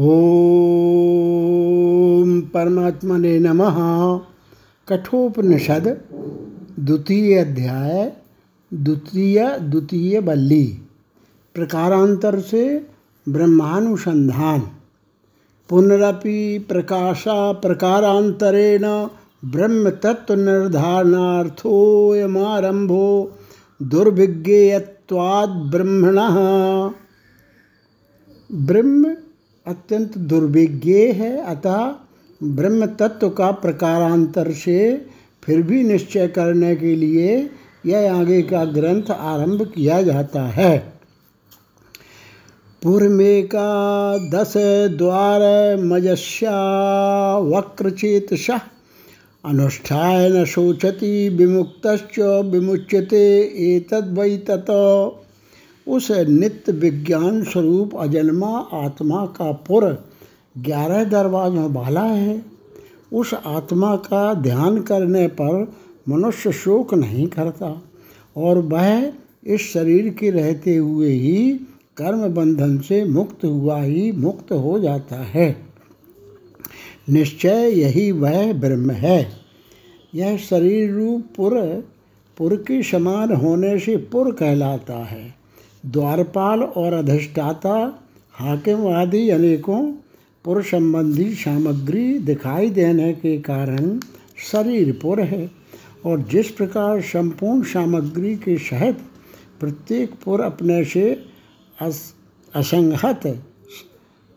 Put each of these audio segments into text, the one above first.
ओम परमात्मने नमः। कठोपनिषद, द्वितीय अध्याय, द्वितीय द्वितीय बल्ली। प्रकारांतर से ब्रह्मानुसंधान। पुनरपि प्रकाशा प्रकारांतरेण ब्रह्म तत्व निर्धारणार्थोयमारंभो दुर्विज्ञेयत्वाद ब्रह्मण ब्रह्म अत्यंत दुर्विज्ञ है, अतः ब्रह्म तत्व का प्रकारांतर से फिर भी निश्चय करने के लिए यह आगे का ग्रंथ आरंभ किया जाता है। पूर्वेका दश द्वार मजस्या वक्रचेतस अनुष्ठाय न शोचति विमुक्त विमुच्यते वै तत् उस नित्य विज्ञान स्वरूप अजन्मा आत्मा का पुर ग्यारह दरवाजों वाला है। उस आत्मा का ध्यान करने पर मनुष्य शोक नहीं करता और वह इस शरीर के रहते हुए ही कर्म बंधन से मुक्त हुआ ही मुक्त हो जाता है। निश्चय यही वह ब्रह्म है। यह शरीर रूप पुर पुर के समान होने से पुर कहलाता है। द्वारपाल और अधिष्ठाता हाकिम आदि अनेकों पुर संबंधी सामग्री दिखाई देने के कारण शरीर पुर है और जिस प्रकार संपूर्ण सामग्री के सहित प्रत्येक पुर अपने से अस, असंगत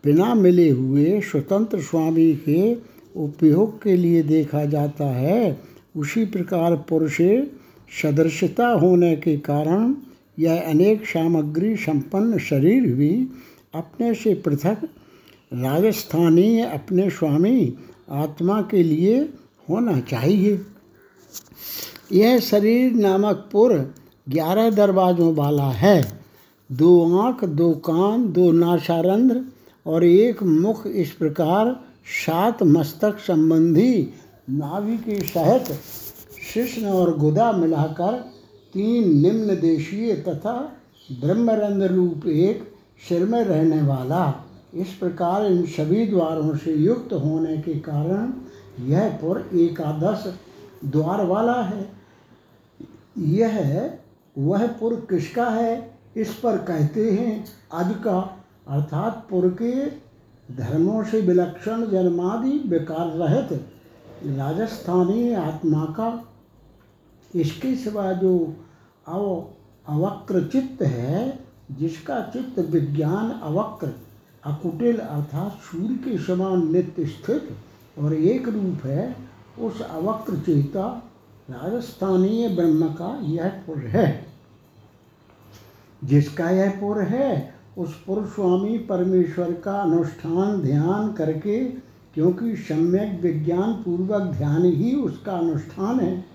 बिना मिले हुए स्वतंत्र स्वामी के उपयोग के लिए देखा जाता है, उसी प्रकार पुरुष सदृशता होने के कारण यह अनेक सामग्री संपन्न शरीर भी अपने से पृथक, राजस्थानीय अपने स्वामी आत्मा के लिए होना चाहिए। यह शरीर नामक पुर ग्यारह दरवाज़ों वाला है। दो आँख, दो कान, दो नाशारंध्र और एक मुख इस प्रकार सात मस्तक संबंधी नाभि के सहित शिष्ण और गुदा मिलाकर तीन निम्न देशीय तथा ब्रह्मरंद रूप एक सिर में रहने वाला। इस प्रकार इन सभी द्वारों से युक्त होने के कारण यह पुर एकादश द्वार वाला है। यह, वह पुर किसका है? इस पर कहते हैं अज का। अर्थात पुर के धर्मों से विलक्षण जन्मादि विकार रहित राजस्थानी आत्मा का। इसके सिवा जो अव अवक्र चित्त है, जिसका चित्त विज्ञान अवक्र, अकुटिल अर्थात सूर्य के समान नित्य स्थित और एक रूप है, उस अवक्र चेता राजस्थानीय ब्रह्म का यह पुर है। जिसका यह पुर है, उस पुर स्वामी परमेश्वर का अनुष्ठान ध्यान करके, क्योंकि सम्यक विज्ञान पूर्वक ध्यान ही उसका अनुष्ठान है।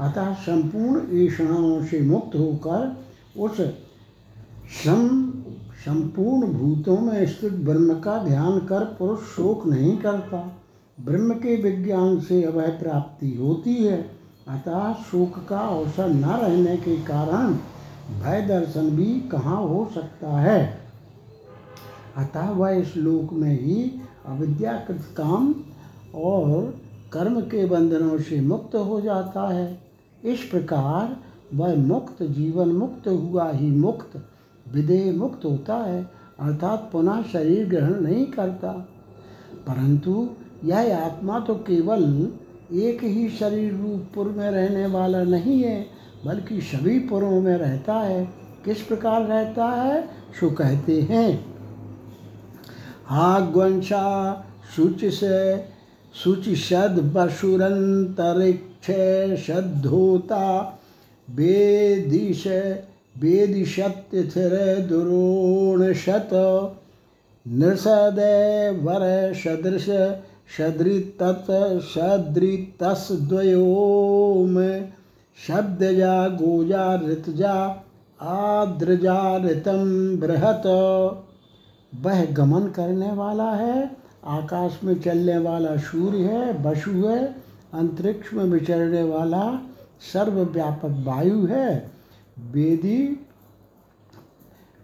अतः संपूर्ण ईषणाओं से मुक्त होकर उस सम, संपूर्ण भूतों में स्थित ब्रह्म का ध्यान कर पुरुष शोक नहीं करता। ब्रह्म के विज्ञान से अवय प्राप्ति होती है। अतः शोक का अवसर न रहने के कारण भय दर्शन भी कहाँ हो सकता है? अतः वह इस लोक में ही अविद्याकृत काम और कर्म के बंधनों से मुक्त हो जाता है। इस प्रकार वह मुक्त, जीवन मुक्त हुआ ही मुक्त, विदेह मुक्त होता है, अर्थात पुनः शरीर ग्रहण नहीं करता। परंतु यह आत्मा तो केवल एक ही शरीर रूप पुर में रहने वाला नहीं है, बल्कि सभी पुरों में रहता है। किस प्रकार रहता है? सो कहते हैं। आग्वंशा शुचि से शद बसुरंतरिक क्षधोता वेदिश दुरोणशत नृषदेवर सदृश सदृतत् सदृतस्द्वयोम शब्दजा गोजा ऋतजा आद्रजा ऋतम बृहत। वह गमन करने वाला है, आकाश में चलने वाला सूर्य है, वसु है अंतरिक्ष में विचरने वाला सर्वव्यापक वायु है। वेदी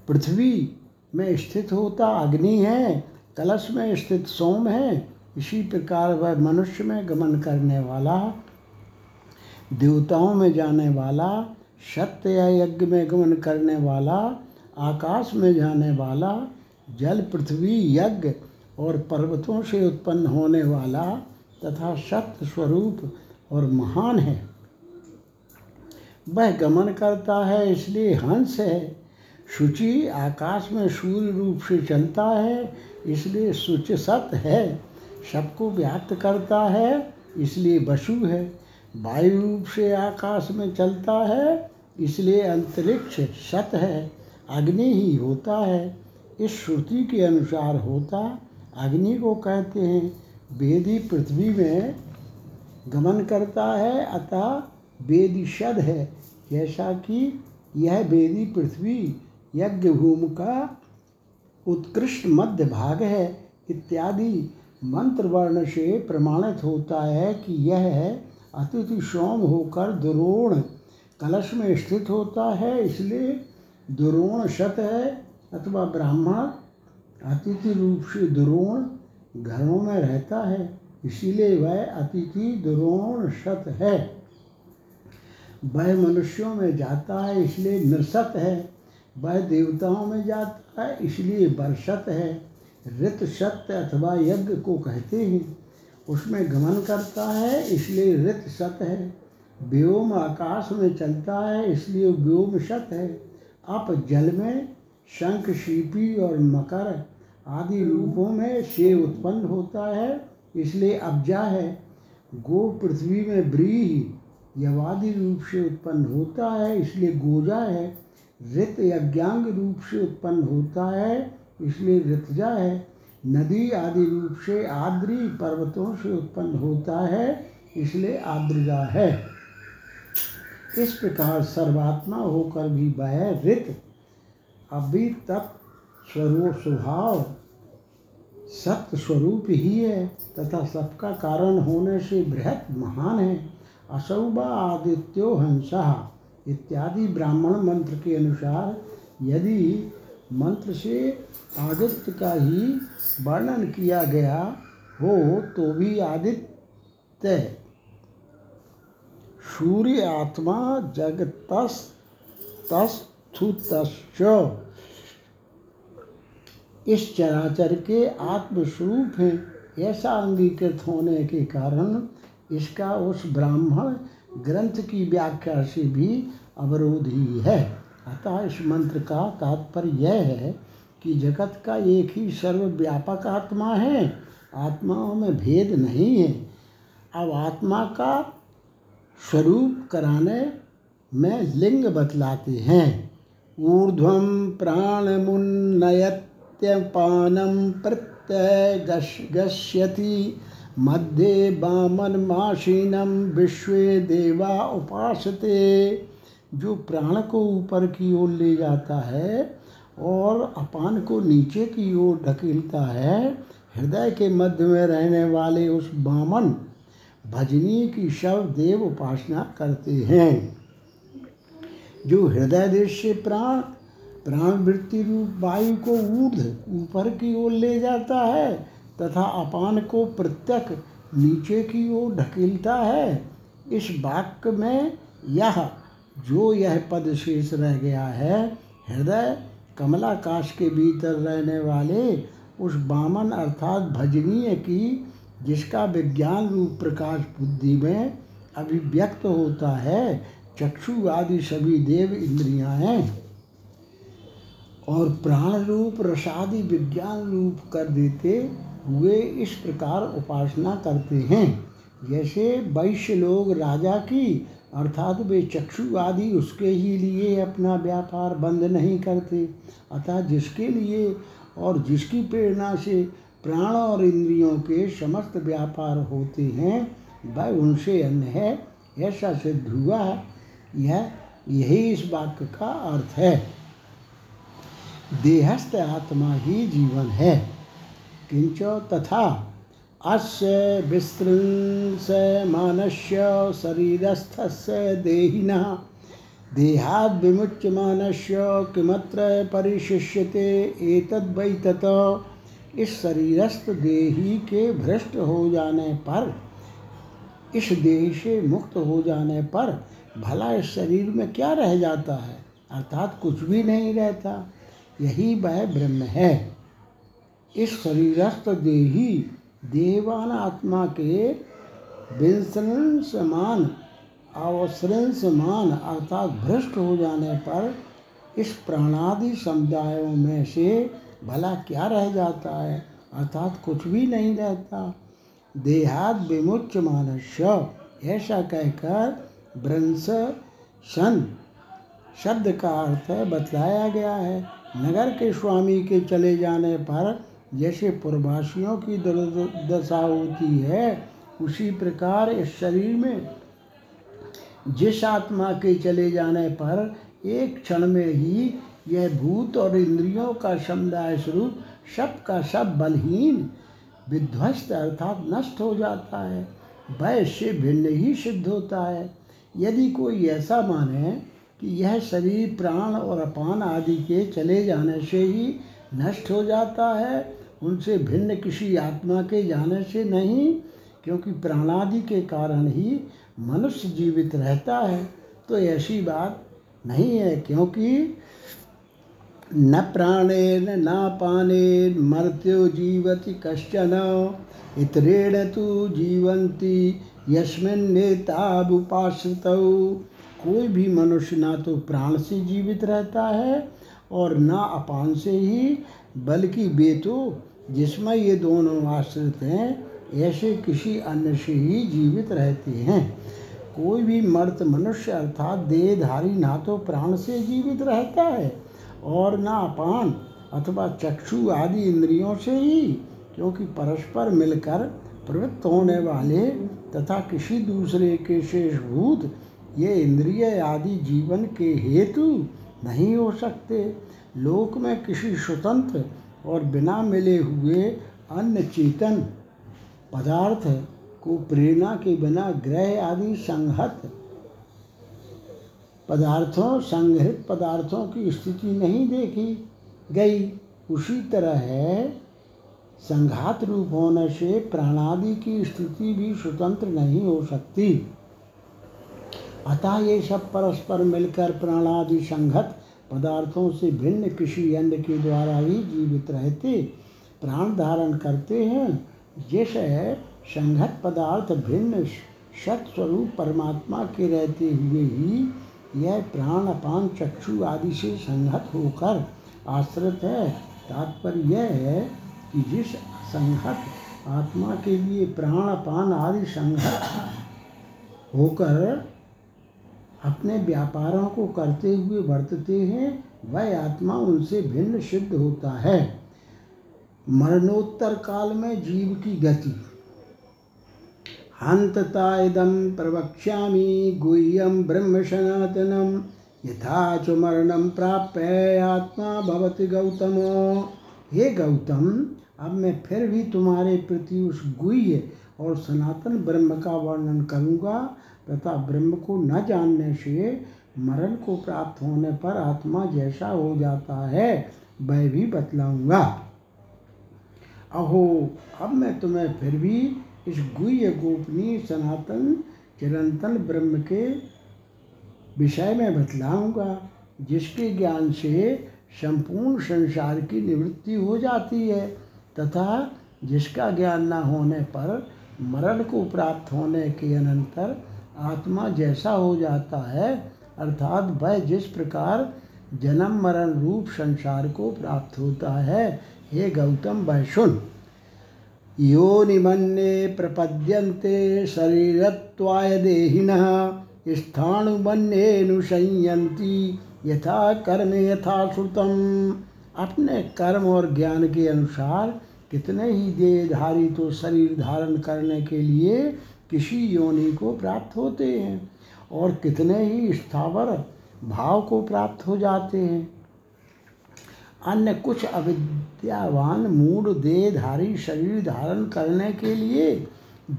पृथ्वी में स्थित होता अग्नि है, कलश में स्थित सोम है, इसी प्रकार वह मनुष्य में गमन करने वाला देवताओं में जाने वाला सत्य या यज्ञ में गमन करने वाला आकाश में जाने वाला जल, पृथ्वी, यज्ञ और पर्वतों से उत्पन्न होने वाला तथा सत्य स्वरूप और महान है। वह गमन करता है, इसलिए हंस है। शुचि आकाश में सूर्य रूप से चलता है, इसलिए शुच सत है। सबको व्याप्त करता है, इसलिए वसु है। वायु रूप से आकाश में चलता है, इसलिए अंतरिक्ष सत है। अग्नि ही होता है। इस श्रुति के अनुसार होता, अग्नि को कहते हैं वेदी पृथ्वी में गमन करता है, अतः वेदी शद है। जैसा कि यह वेदी पृथ्वी यज्ञ भूमि का उत्कृष्ट मध्य भाग है, इत्यादि मंत्र वर्ण से प्रमाणित होता है कि यह है अतिथि सोम होकर दुरोण कलश में स्थित होता है। इसलिए दुरोण शत है अथवा ब्राह्मण अतिथि रूप से दुरोण घरों में रहता है, इसीलिए वह अतिथि द्रोण शत है। वह मनुष्यों में जाता है, इसलिए नृसत है। वह देवताओं में जाता है, इसलिए बरसत है। ऋत सत्य अथवा यज्ञ को कहते हैं, उसमें गमन करता है, इसलिए ऋत सत है। व्योम आकाश में चलता है, इसलिए व्योम सत है। अप जल में शंख शिपी और मकर आदि रूपों में से उत्पन्न होता है, इसलिए अब्जा है। गो पृथ्वी में ब्रीह यवादि रूप से उत्पन्न होता है, इसलिए गोजा है। ऋत यज्ञांग रूप से उत्पन्न होता है, इसलिए ऋतजा है। नदी आदि रूप से आद्री पर्वतों से उत्पन्न होता है, इसलिए आद्रजा है। इस प्रकार सर्वात्मा होकर भी वह ऋत। अभी तक स्वरूप स्वभाव सत्य स्वरूप ही है, तथा सबका कारण होने से बृहत महान है। असौबा आदित्यो हंसा, इत्यादि ब्राह्मण मंत्र के अनुसार यदि मंत्र से आदित्य का ही वर्णन किया गया हो तो भी आदित्य सूर्य आत्मा जगतस तस्थुतश्च। इस चराचर के आत्मस्वरूप हैं। ऐसा अंगीकृत होने के कारण इसका उस ब्राह्मण ग्रंथ की व्याख्या से भी अवरोध ही है। अतः इस मंत्र का तात्पर्य यह है कि जगत का एक ही सर्वव्यापक आत्मा है। आत्माओं में भेद नहीं है। अब आत्मा का स्वरूप कराने में लिंग बतलाते हैं। ऊर्ध्वम प्राणमुन्नयत्यपानम प्रत्यगश्यति मध्ये माशीनम विश्व देवा उपासते। जो प्राण को ऊपर की ओर ले जाता है और अपान को नीचे की ओर ढकेलता है, हृदय के मध्य में रहने वाले उस बामन भजनी की शव देव उपासना करते हैं। जो हृदय देश से प्राण प्राण वृत्ति रूप वायु को ऊर्ध ऊपर की ओर ले जाता है तथा अपान को प्रत्यक नीचे की ओर ढकेलता है। इस वाक्य में यह, जो यह पद शेष रह गया है, हृदय कमलाकाश के भीतर रहने वाले उस बामन अर्थात भजनीय की, जिसका विज्ञान रूप प्रकाश बुद्धि में अभिव्यक्त होता है, चक्षु आदि सभी देव इंद्रियाँ हैं। और प्राण रूप रसादि विज्ञान रूप कर देते हुए इस प्रकार उपासना करते हैं। जैसे वैश्य लोग राजा की, अर्थात वे चक्षु आदि उसके ही लिए अपना व्यापार बंद नहीं करते। अतः जिसके लिए और जिसकी प्रेरणा से प्राण और इंद्रियों के समस्त व्यापार होते हैं, वह उनसे अन्य है। ऐसा सिद्ध हुआ। यह, यही इस वाक्य का अर्थ है। देहस्थ आत्मा ही जीवन है। किंच तथा अस्य विस्तृंसमानस्य शरीरस्थस्य देहिनः। देहाद् विमुच्यमानस्य किमत्र परिशिष्यते एतद्वै तत्। इस शरीरस्थ देही के भ्रष्ट हो जाने पर, इस देह से मुक्त हो जाने पर भला इस शरीर में क्या रह जाता है? अर्थात कुछ भी नहीं रहता। यही वह ब्रह्म है। इस शरीरस्थ देही देवान आत्मा के विंसरण समान अवसरण समान अर्थात भ्रष्ट हो जाने पर इस प्राणादि समुदायों में से भला क्या रह जाता है? अर्थात कुछ भी नहीं रहता। देहात विमुच मानस्य, ऐसा कहकर ब्रंश सन शब्द का अर्थ बतलाया गया है। नगर के स्वामी के चले जाने पर जैसे पूर्वासियों की दुर्दशा होती है, उसी प्रकार इस शरीर में जिस आत्मा के चले जाने पर एक क्षण में ही यह भूत और इंद्रियों का समुदाय स्वरूप सब का सब बलहीन, विध्वस्त अर्थात नष्ट हो जाता है से भिन्न ही सिद्ध होता है। यदि कोई ऐसा माने कि यह शरीर, प्राण और अपान आदि के चले जाने से ही नष्ट हो जाता है। उनसे भिन्न किसी आत्मा के जाने से नहीं, क्योंकि प्राणादि के कारण ही मनुष्य जीवित रहता है। तो ऐसी बात नहीं है, क्योंकि न प्राणेन, न पानेन मर्त्यो जीवति कश्चन, इतरेण तो जीवंती यस्मिन नेताबुपाश्रित कोई भी मनुष्य ना तो प्राण से जीवित रहता है और ना अपान से ही, बल्कि वे तो जिसमें ये दोनों आश्रित हैं, ऐसे किसी अन्य से ही जीवित रहते हैं। कोई भी मर्त मनुष्य अर्थात देहधारी ना तो प्राण से जीवित रहता है और ना अपान अथवा चक्षु आदि इंद्रियों से ही, क्योंकि परस्पर मिलकर प्रवृत्त होने वाले तथा किसी दूसरे के शेषभूत ये इंद्रिय आदि जीवन के हेतु नहीं हो सकते। लोक में किसी स्वतंत्र और बिना मिले हुए अन्य चेतन पदार्थ को प्रेरणा के बिना ग्रह आदि संहत पदार्थों, संग्रहित पदार्थों की स्थिति नहीं देखी गई। उसी तरह है, संघात रूप होने से प्राणादि की स्थिति भी स्वतंत्र नहीं हो सकती। अतः ये सब परस्पर मिलकर प्राणादि संघत पदार्थों से भिन्न किसी अन्य के द्वारा ही जीवित रहते, प्राण धारण करते हैं। जैसे संघत पदार्थ भिन्न सत्स्वरूप परमात्मा के रहते हुए ही यह प्राण, अपान, चक्षु आदि से संहत होकर आश्रित है। तात्पर्य यह है कि जिस संघत आत्मा के लिए प्राण, अपान आदि संघत होकर अपने व्यापारों को करते हुए वर्तते हैं, वह आत्मा उनसे भिन्न सिद्ध होता है। मरणोत्तर काल में जीव की गति। हंतता इदम प्रवक्ष्यामि गुह्यम ब्रह्म सनातनम यथा च मरणम प्राप्य आत्मा भवति गौतम। हे गौतम, अब मैं फिर भी तुम्हारे प्रति उस गुह्य और सनातन ब्रह्म का वर्णन करूँगा तथा ब्रह्म को न जानने से मरण को प्राप्त होने पर आत्मा जैसा हो जाता है। वह भी बतलाऊँगा। अहो, अब मैं तुम्हें फिर भी इस गुह्य गोपनीय सनातन चिरंतन ब्रह्म के विषय में बतलाऊँगा, जिसके ज्ञान से संपूर्ण संसार की निवृत्ति हो जाती है तथा जिसका ज्ञान न होने पर मरण को प्राप्त होने के अनंतर आत्मा जैसा हो जाता है, अर्थात वह जिस प्रकार जन्म मरण रूप संसार को प्राप्त होता है, हे गौतम वह सुन। योनिमन्ये प्रपद्यन्ते शरीरत्वाय देहिनः स्थाणुमन्येनुसंयन्ति यथा कर्म यथा श्रुतम। अपने कर्म और ज्ञान के अनुसार कितने ही देहधारी तो शरीर धारण करने के लिए किसी योनि को प्राप्त होते हैं और कितने ही स्थावर भाव को प्राप्त हो जाते हैं। अन्य कुछ अविद्यावान मूड देहधारी शरीर धारण करने के लिए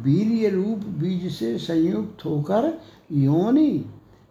वीर्य रूप बीज से संयुक्त होकर योनि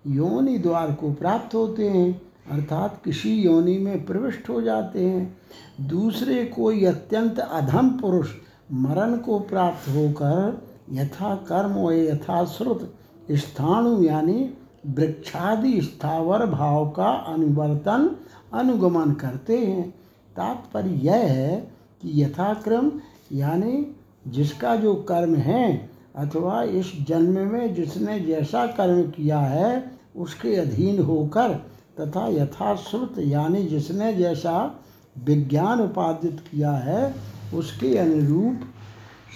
योनि द्वार को प्राप्त होते हैं, अर्थात किसी योनि में प्रविष्ट हो जाते हैं। दूसरे कोई अत्यंत अधम पुरुष मरण को प्राप्त होकर यथा कर्म व यथा श्रुत स्थाणु यानी वृक्षादि स्थावर भाव का अनुवर्तन, अनुगमन करते हैं। तात्पर्य यह है कि यथाक्रम यानी जिसका जो कर्म है अथवा इस जन्म में जिसने जैसा कर्म किया है, उसके अधीन होकर तथा यथाश्रुत यानी जिसने जैसा विज्ञान उपादित किया है, उसके अनुरूप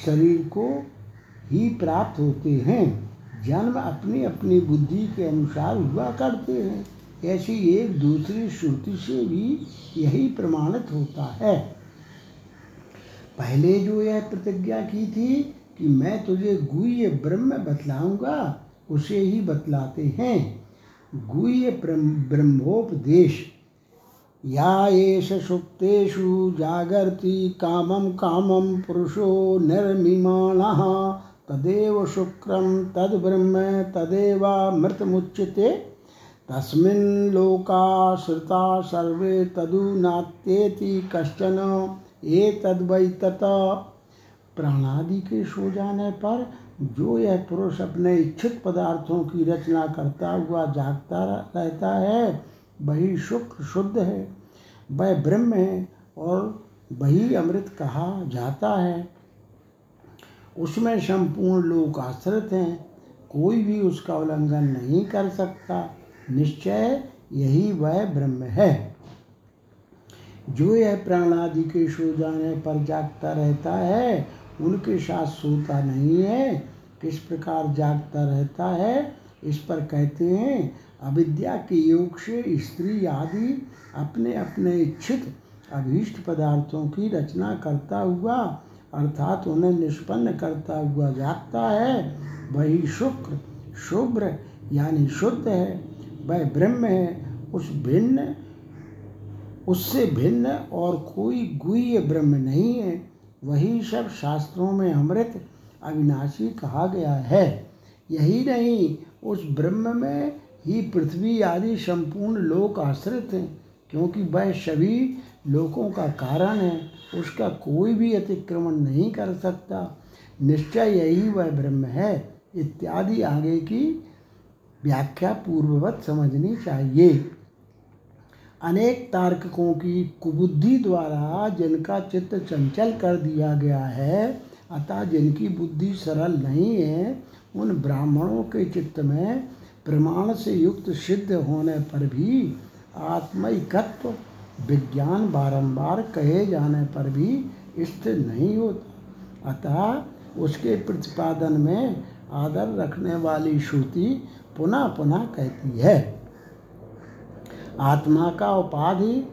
शरीर को ही प्राप्त होते हैं। जन्म अपनी अपनी बुद्धि के अनुसार हुआ करते हैं। ऐसी एक दूसरी श्रुति से भी यही प्रमाणित होता है। पहले जो यह प्रतिज्ञा की थी कि मैं तुझे गुह्य ब्रह्म बतलाऊँगा, उसे ही बतलाते हैं। गुह्य ब्रह्मोपदेश। या एष सुप्तेषु जागर्ति कामं कामं पुरुषो निर्मिमाणः। तदेव शुक्रम तद ब्रह्म तदेवामृतमुच्यते। तस्मिन् लोकाश्रिता सर्वे तदुनात्येति कश्चन एतद्वै तत प्राणादि के सो जाने पर जो यह पुरुष अपने इच्छित पदार्थों की रचना करता हुआ जागता रहता है, वही शुक्र शुद्ध है, वह ब्रह्म है और वही अमृत कहा जाता है। उसमें संपूर्ण लोग आश्रित हैं, कोई भी उसका उल्लंघन नहीं कर सकता। निश्चय यही वह ब्रह्म है। जो यह प्राण आदि के सो जाने पर जागता रहता है, उनके साथ सोता नहीं है। किस प्रकार जागता रहता है, इस पर कहते हैं, अविद्या के योग से स्त्री आदि अपने अपने इच्छित अभीष्ट पदार्थों की रचना करता हुआ अर्थात उन्हें निष्पन्न करता हुआ जागता है, वही शुक्र, शुभ्र यानी शुद्ध है, वह ब्रह्म है, उस भिन्न, उससे भिन्न और कोई गुह्य ब्रह्म नहीं है, वही सब शास्त्रों में अमृत अविनाशी कहा गया है। यही नहीं, उस ब्रह्म में ही पृथ्वी आदि संपूर्ण लोक आश्रित हैं, क्योंकि वह सभी लोकों का कारण है, उसका कोई भी अतिक्रमण नहीं कर सकता। निश्चय यही वह ब्रह्म है, इत्यादि आगे की व्याख्या पूर्ववत समझनी चाहिए। अनेक तार्किकों की कुबुद्धि द्वारा जिनका चित्त चंचल कर दिया गया है, अतः जिनकी बुद्धि सरल नहीं है, उन ब्राह्मणों के चित्त में प्रमाण से युक्त सिद्ध होने पर भी आत्मिकत्व विज्ञान बारंबार कहे जाने पर भी स्थिर नहीं होता। अतः उसके प्रतिपादन में आदर रखने वाली श्रुति पुनः पुनः कहती है। आत्मा का उपाधि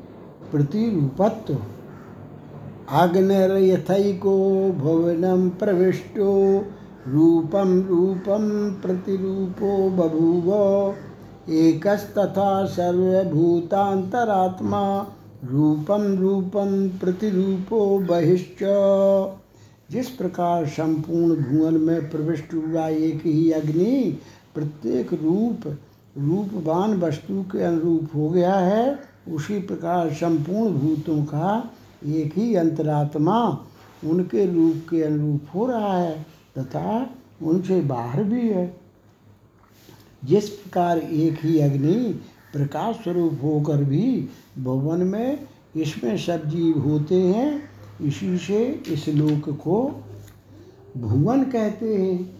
प्रतिरूपत्व। आग्नेयथको भुवनम प्रविष्टो। रूपम रूपम प्रतिरूपो बभूव। एकस्तथा सर्वभूतांतरात्मा रूपम रूपम प्रतिरूपो बहिश्च। जिस प्रकार संपूर्ण भुवन में प्रविष्ट हुआ एक ही अग्नि, प्रत्येक रूप, रूपवान वस्तु के अनुरूप हो गया है, उसी प्रकार संपूर्ण भूतों का एक ही अंतरात्मा उनके रूप के अनुरूप हो रहा है, तथा उनसे बाहर भी है। जिस प्रकार एक ही अग्नि प्रकाश स्वरूप होकर भी भवन में इसमें सब जीव होते हैं, इसी से इस लोक को भुवन कहते हैं।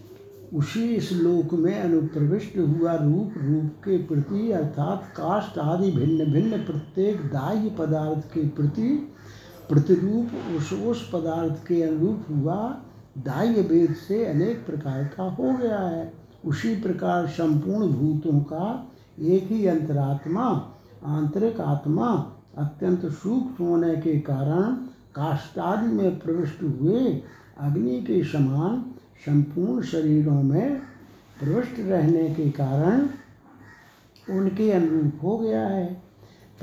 उसी श्लोक में अनुप्रविष्ट हुआ रूप रूप के प्रति अर्थात काष्ट आदि भिन्न भिन्न प्रत्येक दाह्य पदार्थ के प्रति प्रतिरूप उस उस पदार्थ के अनुरूप हुआ दाह्य भेद से अनेक प्रकार का हो गया है। उसी प्रकार संपूर्ण भूतों का एक ही अंतरात्मा, आंतरिक आत्मा अत्यंत सूक्ष्म होने के कारण काष्टादि में प्रविष्ट हुए, अग्नि के समान संपूर्ण शरीरों में प्रविष्ट रहने के कारण उनके अनुरूप हो गया है।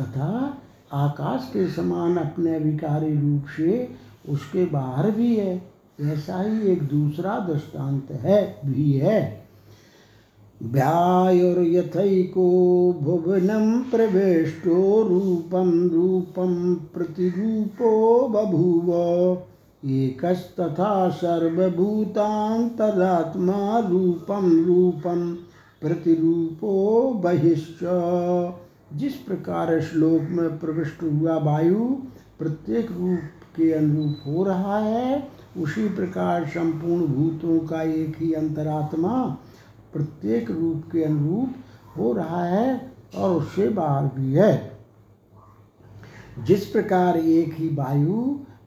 तथा आकाश के समान अपने विकारी रूप से उसके बाहर भी है। ऐसा ही एक दूसरा दृष्टांत है, भी है। व्यायुर्यथैको भुवनं प्रवेष्टो रूपं रूपं प्रतिरूपो बभूव। एकस्तथा सर्वभूतान्तरात्मा रूपं रूपं प्रतिरूपो बहिश्च। जिस प्रकार श्लोक में प्रविष्ट हुआ वायु प्रत्येक रूप के अनुरूप हो रहा है, उसी प्रकार संपूर्ण भूतों का एक ही अंतरात्मा प्रत्येक रूप के अनुरूप हो रहा है और उससे बाहर भी है। जिस प्रकार एक ही वायु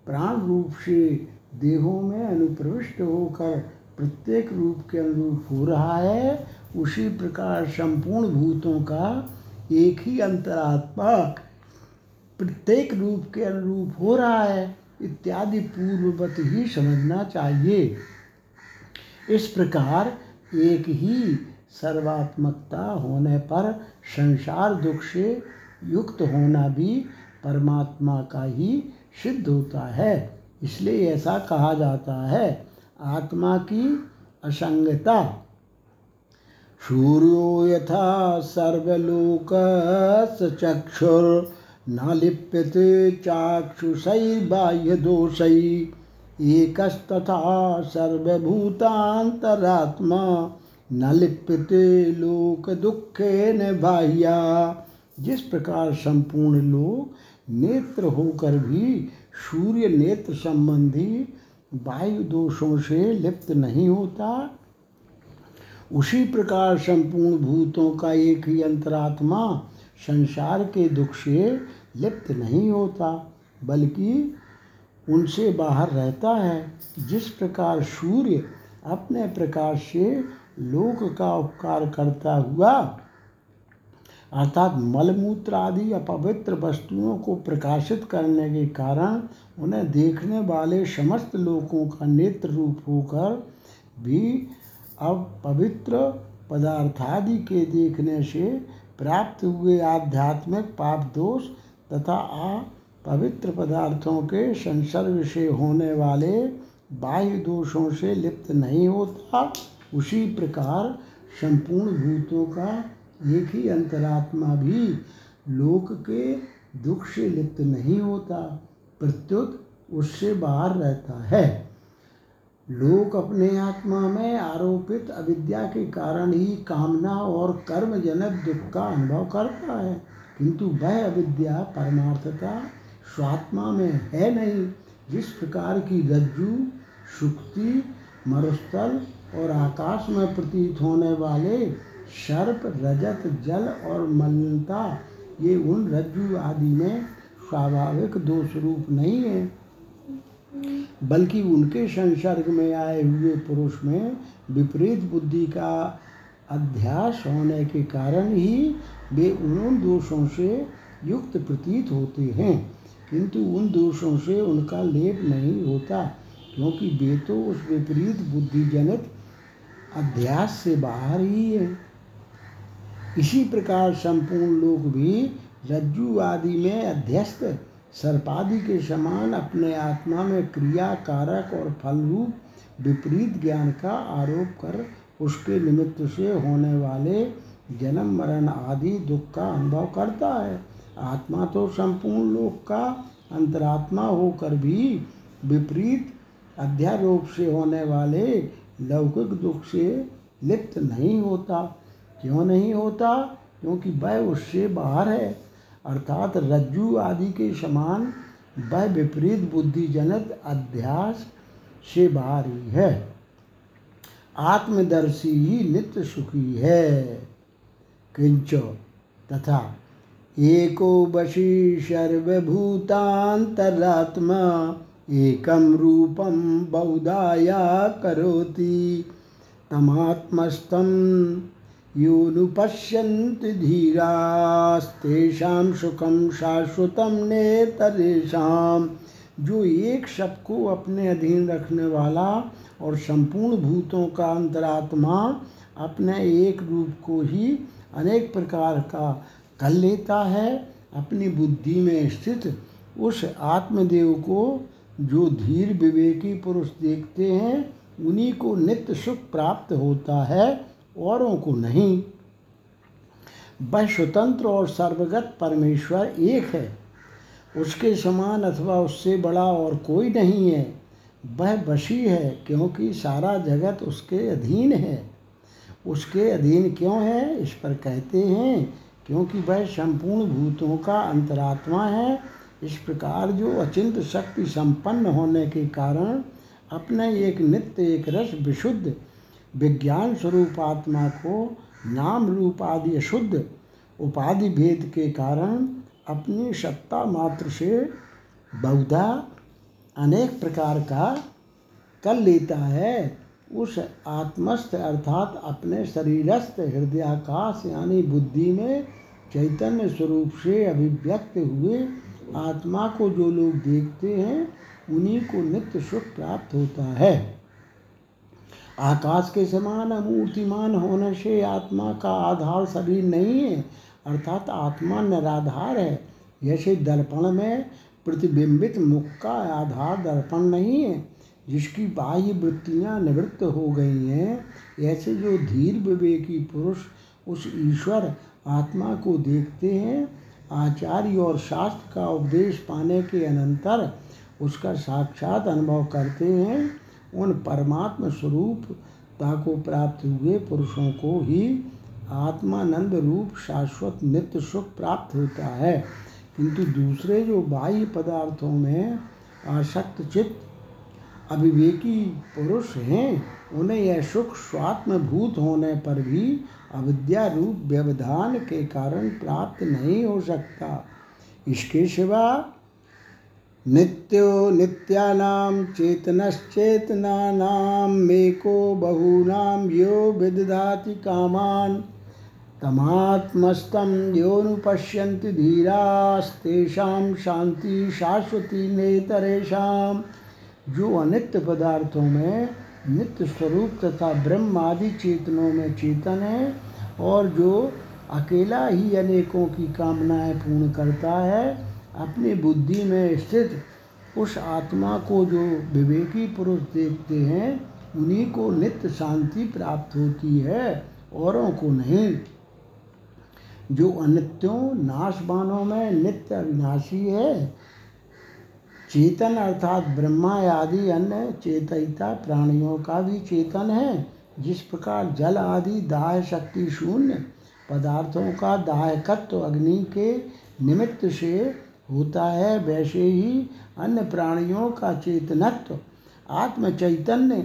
प्राण रूप से देहों में अनुप्रविष्ट होकर प्रत्येक रूप के अनुरूप हो रहा है, उसी प्रकार संपूर्ण भूतों का एक ही अंतरात्मा प्रत्येक रूप के अनुरूप हो रहा है, इत्यादि पूर्ववत ही समझना चाहिए। इस प्रकार एक ही सर्वात्मकता होने पर संसार दुख से युक्त होना भी परमात्मा का ही सिद्ध होता है। इसलिए ऐसा कहा जाता है, आत्मा की असंगता। सूर्यो यथा सर्वलोक चक्षुर न लिप्यते चाक्षुषैर्बाह्यदोषै एकस्तथा सर्वभूतान्तरात्मा न लिप्यते लोक दुखे न बाह्या। जिस प्रकार संपूर्ण लोग नेत्र होकर भी सूर्य नेत्र संबंधी वायु दोषों से लिप्त नहीं होता, उसी प्रकार संपूर्ण भूतों का एक ही अंतरात्मा संसार के दुख से लिप्त नहीं होता, बल्कि उनसे बाहर रहता है। जिस प्रकार सूर्य अपने प्रकाश से लोक का उपकार करता हुआ, अर्थात मलमूत्र आदि अपवित्र वस्तुओं को प्रकाशित करने के कारण उन्हें देखने वाले समस्त लोगों का नेत्र रूप होकर भी अब पवित्र पदार्थादि के देखने से प्राप्त हुए आध्यात्मिक पाप दोष तथा पवित्र पदार्थों के संसर्ग से होने वाले बाह्य दोषों से लिप्त नहीं होता, उसी प्रकार संपूर्ण भूतों का एक ही अंतरात्मा भी लोक के दुख से लिप्त नहीं होता, प्रत्युत उससे बाहर रहता है। लोक अपने आत्मा में आरोपित अविद्या के कारण ही कामना और कर्मजनक दुख का अनुभव करता है, किंतु वह अविद्या परमार्थता स्वात्मा में है नहीं। जिस प्रकार की रज्जु सुक्ति मरुस्थल और आकाश में प्रतीत होने वाले सर्प, रजत, जल और मलिनता, ये उन रज्जु आदि में स्वाभाविक दोष रूप नहीं है। बल्कि उनके संसर्ग में आए हुए पुरुष में विपरीत बुद्धि का अध्यास होने के कारण ही वे उन दोषों से युक्त प्रतीत होते हैं। किंतु उन दोषों से उनका लेप नहीं होता, क्योंकि वे तो उस विपरीत बुद्धिजनित अध्यास से बाहर ही है। इसी प्रकार संपूर्ण लोग भी रज्जु आदि में अध्यस्त, सर्पादि के समान अपने आत्मा में क्रिया, कारक और फल रूप विपरीत ज्ञान का आरोप कर उसके निमित्त से होने वाले जन्म, मरण आदि दुख का अनुभव करता है। आत्मा तो संपूर्ण लोक का अंतरात्मा होकर भी विपरीत अध्यारोप से होने वाले लौकिक दुख से लिप्त नहीं होता। क्यों नहीं होता? क्योंकि वह उससे बाहर है। अर्थात रज्जु आदि के समान वह विपरीत बुद्धिजनक अध्यास से बाहर ही है। आत्मदर्शी ही नित्य सुखी है। किंच तथा एको वशी सर्वभूतांतरात्मा एकम रूपम बहुधाया करोति। तमात्मस्तम योनुपश्यन्ति धीरास्तेषां सुखम शाश्वतम नेतरेशम जो एक सबको अपने अधीन रखने वाला और संपूर्ण भूतों का अंतरात्मा अपने एक रूप को ही अनेक प्रकार का कर लेता है, अपनी बुद्धि में स्थित उस आत्मदेव को जो धीर विवेकी पुरुष देखते हैं, उन्हीं को नित्य सुख प्राप्त होता है, औरों को नहीं। वह स्वतंत्र और सर्वगत परमेश्वर एक है। उसके समान अथवा उससे बड़ा और कोई नहीं है। वह वशी है, क्योंकि सारा जगत उसके अधीन है। उसके अधीन क्यों है? इस पर कहते हैं क्योंकि वह संपूर्ण भूतों का अंतरात्मा है। इस प्रकार जो अचिंत शक्ति संपन्न होने के कारण अपने एक नित्य, एक रस विशुद्ध, विज्ञान स्वरूप आत्मा को नाम रूप आदि अशुद्ध उपाधि भेद के कारण अपनी सत्ता मात्र से बहुधा अनेक प्रकार का कर लेता है। उस आत्मस्थ अर्थात अपने शरीरस्थ हृदयाकाश यानी बुद्धि में चैतन्य स्वरूप से अभिव्यक्त हुए आत्मा को जो लोग देखते हैं, उन्हीं को नित्य सुख प्राप्त होता है। आकाश के समान अमूर्तिमान होने से आत्मा का आधार शरीर नहीं है, अर्थात आत्मा निराधार है। जैसे दर्पण में प्रतिबिंबित मुख का आधार दर्पण नहीं है। जिसकी बाह्य वृत्तियाँ निवृत्त हो गई हैं, ऐसे जो धीर विवेकी पुरुष उस ईश्वर आत्मा को देखते हैं, आचार्य और शास्त्र का उपदेश पाने के अनंतर उसका साक्षात अनुभव करते हैं, उन परमात्म स्वरूपता को प्राप्त हुए पुरुषों को ही आत्मानंद रूप शाश्वत नित्य सुख प्राप्त होता है। किंतु दूसरे जो बाह्य पदार्थों में आसक्त चित्त अविवेकी पुरुष हैं। उन्हें यह सुख स्वात्मभूत होने पर भी अविद्या रूप व्यवधान के कारण प्राप्त नहीं हो सकता। इसके सिवा नित्यो नित्यानां चेतनश्चेतनानां मेको बहूनां यो विदधाति कामान्। तमात्मस्तं योनुपश्यन्ति धीरास्तेषां शांति शाश्वती नेतरेशा जो अनित्य पदार्थों में, नित्य स्वरूप तथा ब्रह्म आदि चेतनों में चेतन है और जो अकेला ही अनेकों की कामनाएँ पूर्ण करता है, अपनी बुद्धि में स्थित उस आत्मा को जो विवेकी पुरुष देखते हैं, उन्हीं को नित्य शांति प्राप्त होती है, औरों को नहीं। जो अनित्यों, नाशवानों में नित्य अविनाशी है चेतन अर्थात ब्रह्मा आदि अन्य चेतयिता प्राणियों का भी चेतन है। जिस प्रकार जल आदि दाह शक्ति शून्य पदार्थों का दाहकत्व अग्नि के निमित्त से होता है, वैसे ही अन्य प्राणियों का चेतनत्व आत्म चैतन्य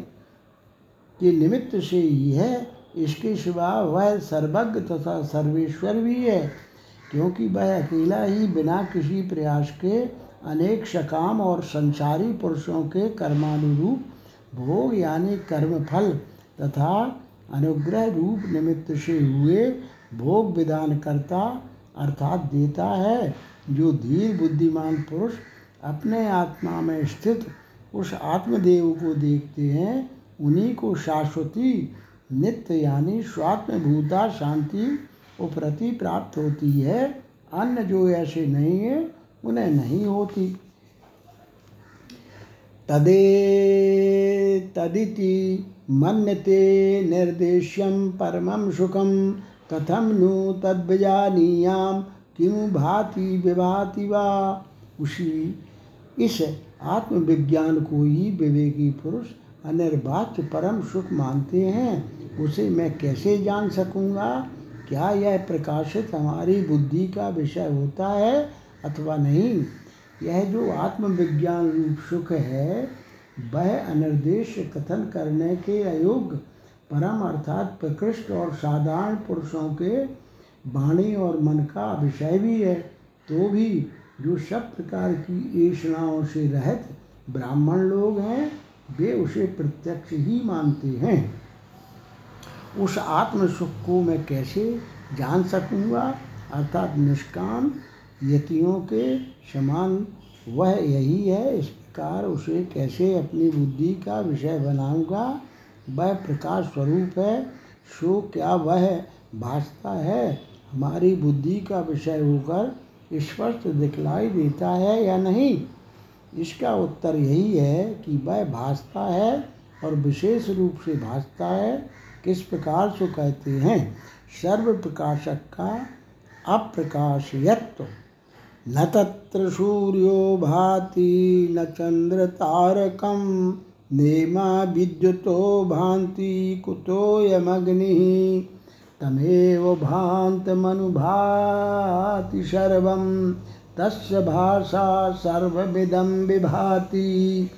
के निमित्त से ही है। इसके सिवा वह सर्वज्ञ तथा सर्वेश्वर भी है, क्योंकि वह अकेला ही बिना किसी प्रयास के अनेक सकाम और संसारी पुरुषों के कर्मानुरूप भोग यानी कर्मफल तथा अनुग्रह रूप निमित्त से हुए भोग विधान करता अर्थात देता है, जो धीर बुद्धिमान पुरुष अपने आत्मा में स्थित उस आत्मदेव को देखते हैं, उन्हीं को शाश्वती, नित्य यानी स्वात्मभूता शांति उपरति प्राप्त होती है। अन्य जो ऐसे नहीं है उन्हें नहीं होती। तदे तदिति मन्यते निर्देश्यम परमं सुखम कथम नु तद्विजानीयाम किम भाति विभाति वा। उसी इस आत्मविज्ञान को ही विवेकी पुरुष अनिर्वाच्य परम सुख मानते हैं। उसे मैं कैसे जान सकूँगा? क्या यह प्रकाशित हमारी बुद्धि का विषय होता है? अथवा नहीं, यह जो आत्मविज्ञान रूप सुख है, वह अनिर्देश कथन करने के अयोग्य, परम अर्थात प्रकृष्ट और साधारण पुरुषों के वाणी और मन का विषय भी है तो भी जो सब प्रकार की ऐषणाओं से रहित ब्राह्मण लोग हैं, वे उसे प्रत्यक्ष ही मानते हैं। उस आत्म सुख को मैं कैसे जान सकूँगा? अर्थात निष्काम यतियों के समान वह यही है, इस प्रकार उसे कैसे अपनी बुद्धि का विषय बनाऊँगा? वह प्रकाश स्वरूप है, सो क्या वह भाषता है? हमारी बुद्धि का विषय होकर स्पष्ट दिखलाई देता है या नहीं? इसका उत्तर यही है कि वह भासता है और विशेष रूप से भासता है। किस प्रकार से कहते हैं? सर्व प्रकाशक का अप्रकाशयत्व। न तत्र सूर्यो भाति न चंद्र तारकम नेमा विद्युतो भांति कुतोयमग्नि तमेव भान्तमनुभाति सर्वं तस्य भाषा सर्वविदं विभाति।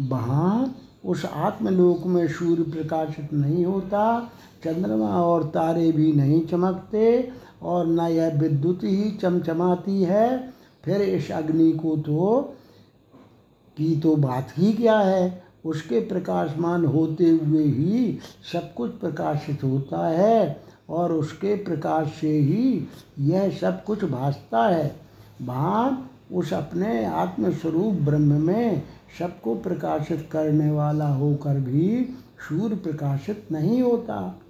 वहाँ उस आत्मलोक में सूर्य प्रकाशित नहीं होता, चंद्रमा और तारे भी नहीं चमकते और न यह विद्युत ही चमचमाती है। फिर इस अग्नि को तो की तो बात ही क्या है? उसके प्रकाशमान होते हुए ही सब कुछ प्रकाशित होता है और उसके प्रकाश से ही यह सब कुछ भासता है। वहाँ उस अपने आत्मस्वरूप ब्रह्म में सबको प्रकाशित करने वाला होकर भी सूर्य प्रकाशित नहीं होता।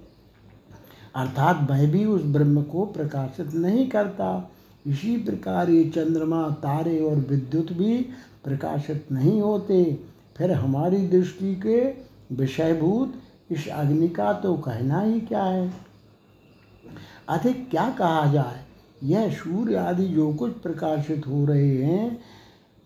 अर्थात वह भी उस ब्रह्म को प्रकाशित नहीं करता। इसी प्रकार ये चंद्रमा, तारे और विद्युत भी प्रकाशित नहीं होते। फिर हमारी दृष्टि के विषयभूत इस अग्नि का तो कहना ही क्या है? अधिक क्या कहा जाए? यह सूर्य आदि जो कुछ प्रकाशित हो रहे हैं,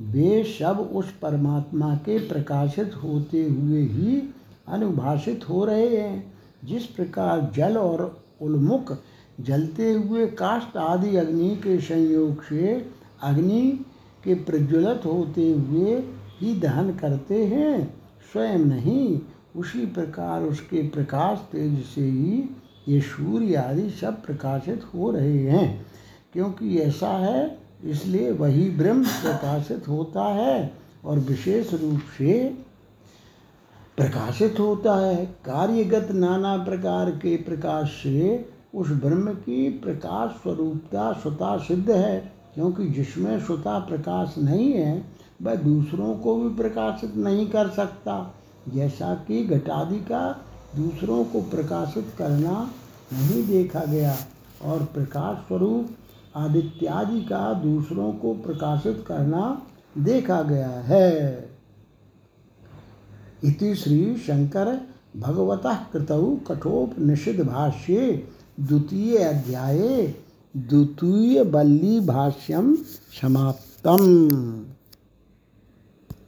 वे सब उस परमात्मा के प्रकाशित होते हुए ही अनुभाषित हो रहे हैं। जिस प्रकार जल और उन्मुख जलते हुए काष्ट आदि अग्नि के संयोग से अग्नि के प्रज्वलित होते हुए ही दहन करते हैं। स्वयं नहीं, उसी प्रकार उसके प्रकाश तेज से ही ये सूर्य आदि सब प्रकाशित हो रहे हैं। क्योंकि ऐसा है, इसलिए वही ब्रह्म प्रकाशित होता है और विशेष रूप से प्रकाशित होता है। कार्यगत नाना प्रकार के प्रकाश से उस ब्रह्म की प्रकाश स्वरूपता स्वता सिद्ध है। क्योंकि जिसमें स्वता प्रकाश नहीं है, वह दूसरों को भी प्रकाशित नहीं कर सकता। जैसा कि घटादि का दूसरों को प्रकाशित करना नहीं देखा गया, और प्रकाश स्वरूप आदित्यादि का दूसरों को प्रकाशित करना देखा गया है। इति श्री शंकर भगवतः कृतौ कठोपनिषद भाष्ये द्वितीय अध्याये द्वितीय बल्ली भाष्यम समाप्तम।